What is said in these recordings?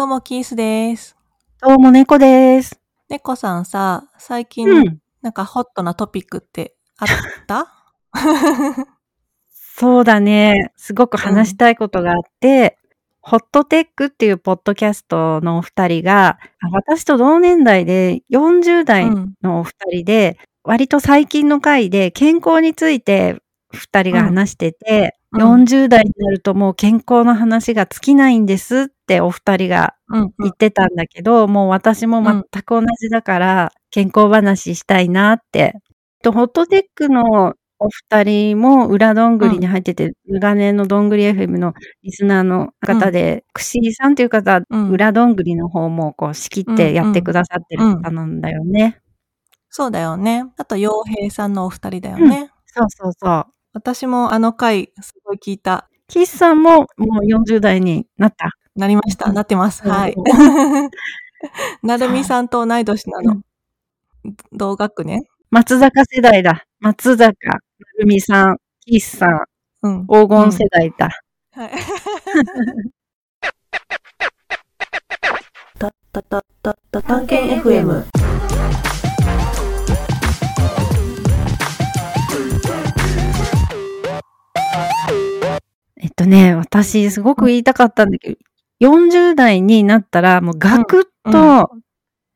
どうも、キースです。どうも、猫です。猫さんさ、最近、うん。なんかホットなトピックってあった？そうだね。すごく話したいことがあって、ホットテックっていうポッドキャストのお二人が、あ私と同年代で40代うん。のお二人で、割と最近の回で健康について二人が話してて、うん40代になるともう健康の話が尽きないんですってお二人がうん。言ってたんだけど、もう私も全く同じだから、健康話したいなって。とホットテックのお二人も裏どんぐりに入ってて、長年のどんぐり FM のリスナーの方で、くしーさんという方は、うん裏どんぐりの方もこう仕切ってやってくださってる方なんだよね。そうだよね。あと、洋平さんのお二人だよね。そうそうそう。私もあの回、すごい聞いた。キスさんももう40代になった。なりました。うんなってます。はいお。なるみさんと同い年なの。同学年？松坂世代だ。松坂、なるみさん、キスさん、うん。黄金世代だ。はい。たたたたた探検 FM。私すごく言いたかったんだけど、40代になったらもうガクッと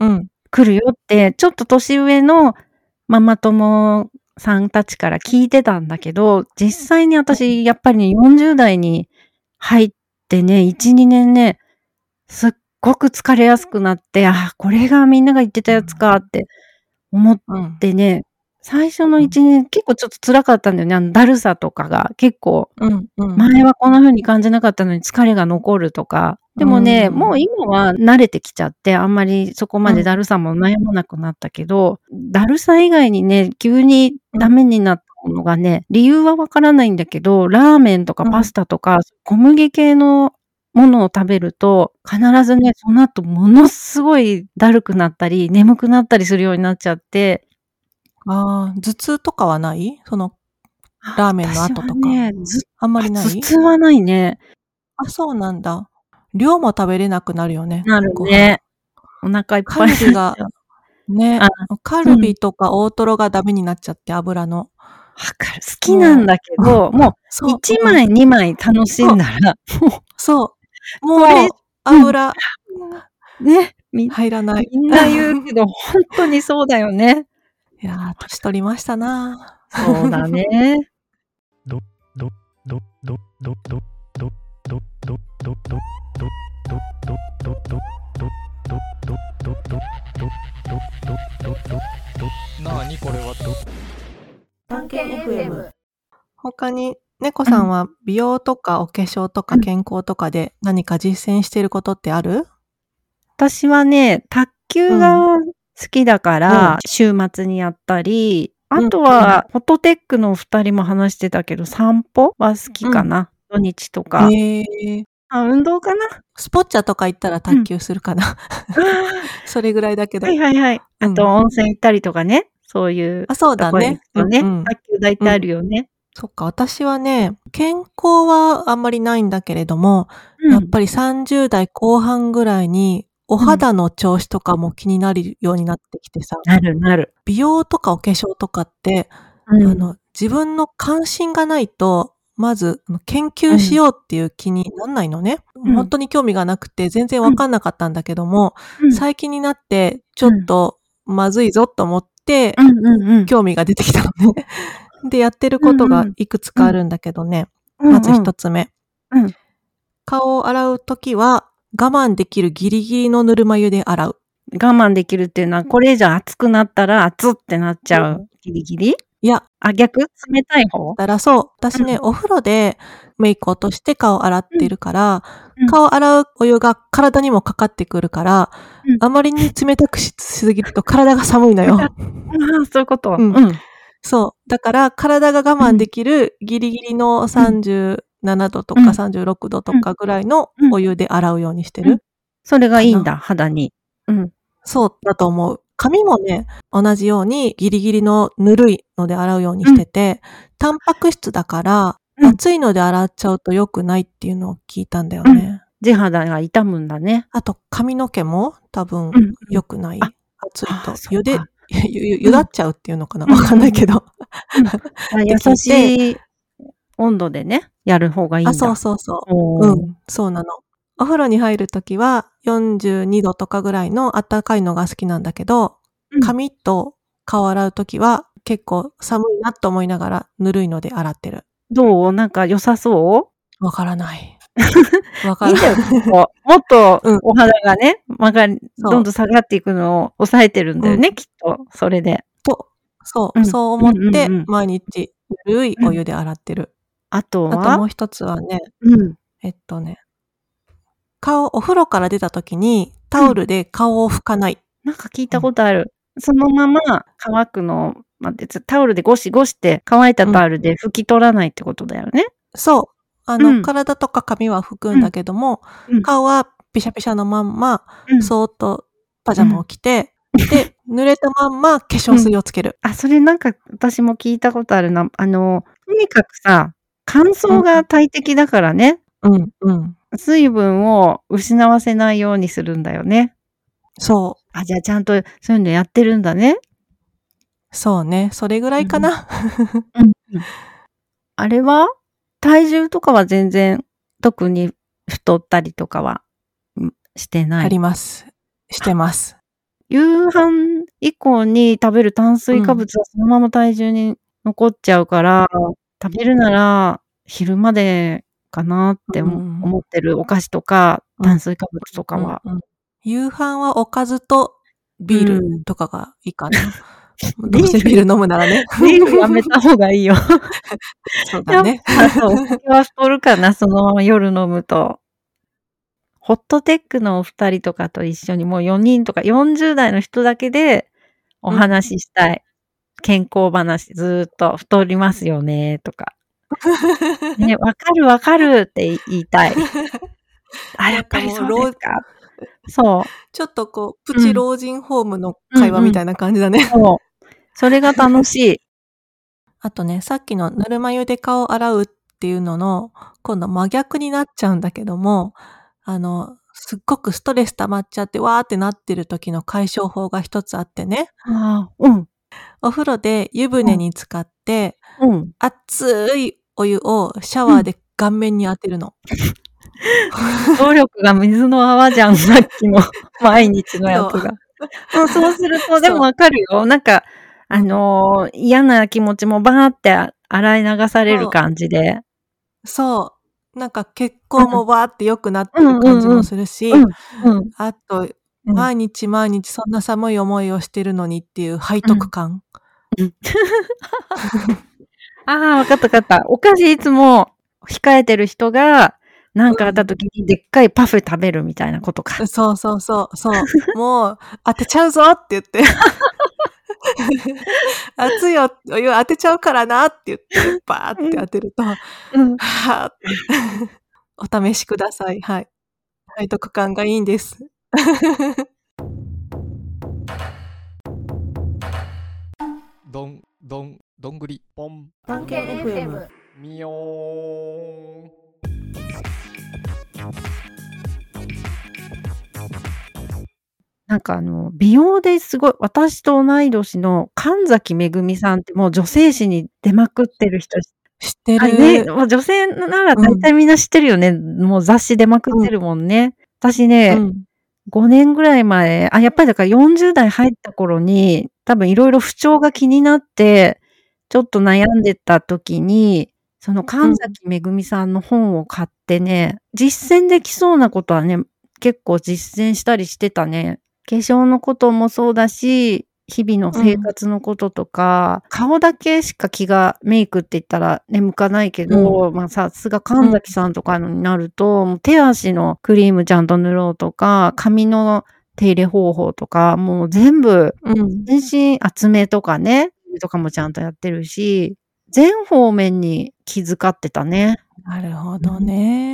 うん。来るよって、ちょっと年上のママ友さんたちから聞いてたんだけど、実際に私やっぱりね、40代に入ってね、1、2年ね、すっごく疲れやすくなって、あ、これがみんなが言ってたやつかって思っうん。てね、最初の1、2年結構ちょっと辛かったんだよね。あの、だるさとかが結構うん。うん。前はこんな風に感じなかったのに疲れが残るとか。でもね、うんもう今は慣れてきちゃって、あんまりそこまでだるさも悩まなくなったけど、だるさ以外にね、急にダメになったものがね、理由はわからないんだけど、ラーメンとかパスタとか、小麦系のものを食べると、必ずね、その後ものすごいだるくなったり、眠くなったりするようになっちゃって、ああ、頭痛とかはない？その、ラーメンの後とかね、ずあんまりない？頭痛はないね。あ、そうなんだ。量も食べれなくなるよね。なるね。お腹いっぱいカルビが、ねあ、カルビとか大トロがダメになっちゃって、油の。わかる。好きなんだけど、もそうう1枚、2枚楽しんだら、もそう。もう油、うね、み入らない。みんな言うけど、本当にそうだよね。いやー、年取りましたな。そうだね。なあにこれは探検 FM。他に、猫さんは美容とかお化粧とか健康とかで何か実践してることってある？私はね、卓球が好きだから、週末にやったり、あとは、フォトテックのお二人も話してたけど、散歩は好きかな。土日とか。えー、あ、運動かな？スポッチャとか行ったら卓球するかな。それぐらいだけど。はいはいはい。うんあと、温泉行ったりとかね。そういう。あ、そうだね。ね、卓球台ってあるよね。そっか、私はね、健康はあんまりないんだけれども、うんやっぱり30代後半ぐらいに、お肌の調子とかも気になるようになってきてさ、なるなる。美容とかお化粧とかって、うんあの、自分の関心がないと、まず、研究しようっていう気になんないのね。ん本当に興味がなくて、全然わかんなかったんだけども、うん最近になって、ちょっとまずいぞと思って。興味が出てきたのね。で、やってることがいくつかあるんだけどね。まず一つ目。うん顔を洗うときは、我慢できるギリギリのぬるま湯で洗う。我慢できるっていうのは、これ以上熱くなったら熱ってなっちゃう。ギリギリ？いや、あ、逆？冷たい方？だからそう。私ね、お風呂でメイク落として顔洗ってるから、うん顔洗うお湯が体にもかかってくるから、うんあまりに冷たくしすぎると体が寒いのよ。そういうこと？うんうん。そう。だから、体が我慢できるギリギリの37度とかうん36度とかぐらいのお湯で洗うようにしてる？うんそれがいいんだ、肌に。うん。そうだと思う。髪もね、同じようにギリギリのぬるいので洗うようにしてて、タンパク質だから、うん熱いので洗っちゃうと良くないっていうのを聞いたんだよね。地肌が痛むんだね。あと髪の毛も多分うん良くない。あ暑いとゆで、ゆ、ゆ、ゆだっちゃうっていうのかなわかんないけど。優しい温度でね、やる方がいいんだ。あ、そうそうそう。うん、そうなの。お風呂に入るときは42度とかぐらいの暖かいのが好きなんだけど、うん髪と顔洗うときは結構寒いなと思いながらぬるいので洗ってる。どう？なんか良さそわからない。わうからない。いいもっとうんお肌がね、曲がどんどん下がっていくのを抑えてるんだよね、うんきっと。それで。と、そう、うんそう思って毎日ぬるいお湯で洗ってる。あとあともはう一つはね、うん。えっとね、顔、お風呂から出たときにタオルで顔を拭かない。なんか聞いたことある。そのまま乾くのを待って、つタオルでゴシゴシって乾いたタオルで拭き取らないってことだよね？そう。あの、うん体とか髪は拭くんだけども、うん顔はピシャピシャのまんま、うんそーっとパジャマを着て、で、濡れたまんま化粧水をつける。あ、それなんか私も聞いたことあるな。あの、とにかくさ、乾燥が大敵だからね、うん、うん。水分を失わせないようにするんだよね。そあ、じゃあちゃんとそういうのやってるんだね。う。そうね。それぐらいかな。あれは体重とかは全然特に太ったりとかはうんしてない。あります。してます。夕飯以降に食べる炭水化物はそのまま体重に残っちゃうから、食べるなら昼までかなって思ってるお菓子とかうん炭水化物とかは。うんうん夕飯はおかずとビールとかがいいかな。ん どうせビール飲むならね。ビールやめた方がいいよ。そうだね。お酒は太るかな、そのまま夜飲むと。ホットテックのお二人とかと一緒にもう4人とか40代の人だけでお話ししたい。健康話ずーっと太りますよね、とか。ね、わかるわかるって言いたい。あ、やっぱりそうですか？そう。ちょっとこう、プチ老人ホームの会話みたいな感じだね。そう。それが楽しい。あとね、さっきのぬるま湯で顔を洗うっていうのの、今度真逆になっちゃうんだけども、あの、すっごくストレス溜まっちゃって、わーってなってる時の解消法が一つあってね、ああ、うん。お風呂で湯船に浸かって、うん。熱いお湯をシャワーで顔面に当てるの。動力が水の泡じゃん、さっきの 毎日のやつが。うんそうすると、でもわかるよ。なんか、あのー嫌な気持ちもバーって洗い流される感じで。そう。なんか血行もわーって良くなってる感じもするし。あと、うん毎日毎日そんな寒い思いをしてるのにっていう背徳感。ああ、わかったわかった。お菓子いつも控えてる人が、なんかあった時にでっかいパフェ食べるみたいなことか。そうそうそう、そう。もう、当てちゃうぞって言って。熱いおお湯当てちゃうからなって言って、バーって当てると、うん。は。お試しください。はい。背徳感がいいんです。どん、どん、どんぐり、ぽん、探検 FM。みよーん。なんかあの、美容ですごい、私と同い年の神崎めぐみさんってもう女性誌に出まくってる人、知ってあね、る。もう女性なら大体みんな知ってるよね。もう雑誌出まくってるもんね。私ね、うん5年ぐらい前、あ、やっぱりだから40代入った頃に、多分いろいろ不調が気になって、ちょっと悩んでた時に、その神崎めぐみさんの本を買ってね、実践できそうなことはね、結構実践したりしてたね。化粧のこともそうだし、日々の生活のこととか、顔だけしか気がメイクって言ったらね、向かないけど、まあさすが神崎さんとかのになると、もう手足のクリームちゃんと塗ろうとか、髪の手入れ方法とか、もう全部、うん。全身厚めとかね、とかもちゃんとやってるし、全方面に気遣ってたね。なるほどね。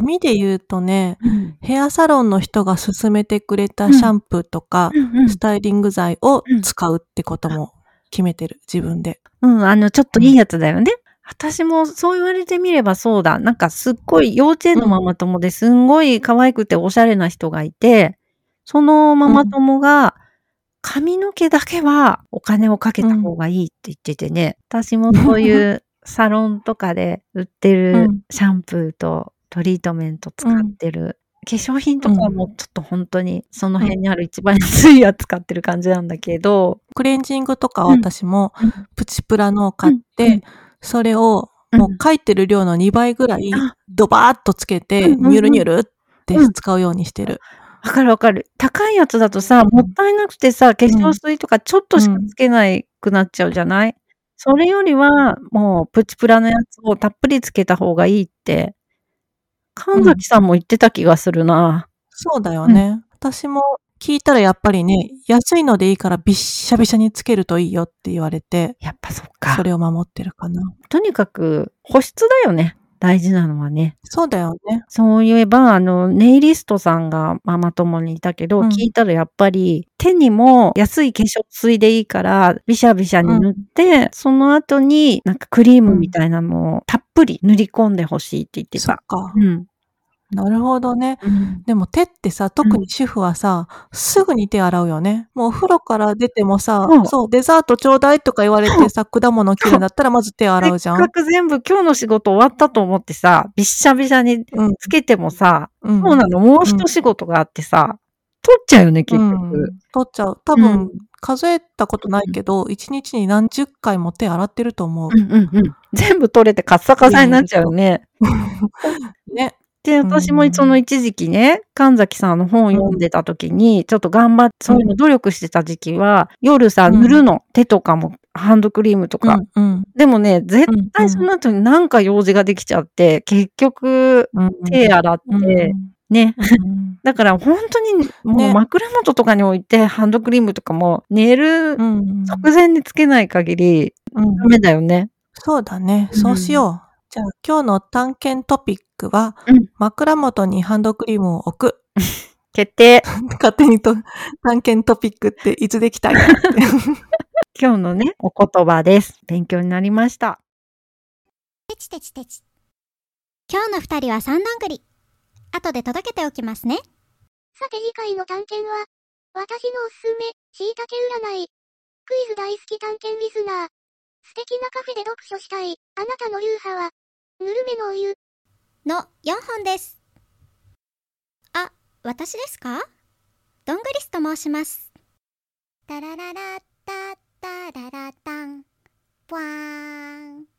髪で言うとね、うん。ヘアサロンの人が勧めてくれたシャンプーとか、うんスタイリング剤を使うってことも決めてる、自分で。うん、あの、ちょっといいやつだよね。私もそう言われてみればそうだ。なんかすっごい幼稚園のママ友ですんごい可愛くておしゃれな人がいて、そのママ友が、髪の毛だけはお金をかけた方がいいって言っててね、私もそういうサロンとかで売ってうるんシャンプーとトリートメント使ってる。化粧品とかはもうちょっと本当にその辺にある一番安いやつ使ってる感じなんだけど、クレンジングとか私もうん。プチプラのを買ってん、それをうんもう書いてる量の2倍ぐらいあドバーッとつけて、ニュルニュルってうん使うようにしてる。わかるわかる。高いやつだとさ、うん。もったいなくてさ、化粧水とかちょっとしかつけないくなっちゃうじゃない、それよりは、もうプチプラのやつをたっぷりつけた方がいいって、神崎さんも言ってた気がするな。そうだよね。私も聞いたらやっぱりね、安いのでいいからびっしゃびしゃにつけるといいよって言われて、やっぱそっかそ。れを守ってるかな。とにかく保湿だよね。大事なのはね。そうだよね。そういえば、あの、ネイリストさんがママ友にいたけど、うん聞いたらやっぱり手にも安い化粧水でいいから、ビシャビシャに塗って、その後になんかクリームみたいなのをたっぷり塗り込んでほしいって言って。そったか。うん。なるほどね。うんでも手ってさ、特に主婦はさ、すぐに手洗うよね。もうお風呂から出てもさ、そうそう、デザートちょうだいとか言われてさ、果物切るんだったらまず手洗うじゃん。せっかく全部今日の仕事終わったと思ってさ、びっしゃびしゃにうん。つけてもさ、うん。そうなの、もう一仕事があってさ、取っちゃうよね、結局。うん取っちゃう。多う分ん、数えたことないけど、一日に何十回も手洗ってると思う。うんうんうん。全部取れてカッサカサになっちゃうよね。ね。で、私もその一時期ね、神崎さんの本を読んでた時に、ちょっと頑張って、そういうの努力してた時期は、夜さ、うん塗るの。手とかも、ハンドクリームとか。でもね、絶対その後になんか用事ができちゃって、結局、うん。手洗って、うんね。うん だから本当に、もうね枕元とかに置いて、ハンドクリームとかも、寝るうん。直前につけない限り、うんダメだよね。そうだね。うんそうしよう。じゃあ今日の探検トピックは、うん枕元にハンドクリームを置く。決定。勝手にと探検トピックっていつできたんやって。今日のね、お言葉です。勉強になりました。てちてちてち。今日の二人は三段繰り。後で届けておきますね。さて次回の探検は、私のおすすめ、椎茸占い。クイズ大好き探検リスナー。素敵なカフェで読書したい、あなたの流派は、ぬるめのお湯。の4本です。あ、私ですか？どんぐりすと申します。タラララッタッタララタン。ぽわーん。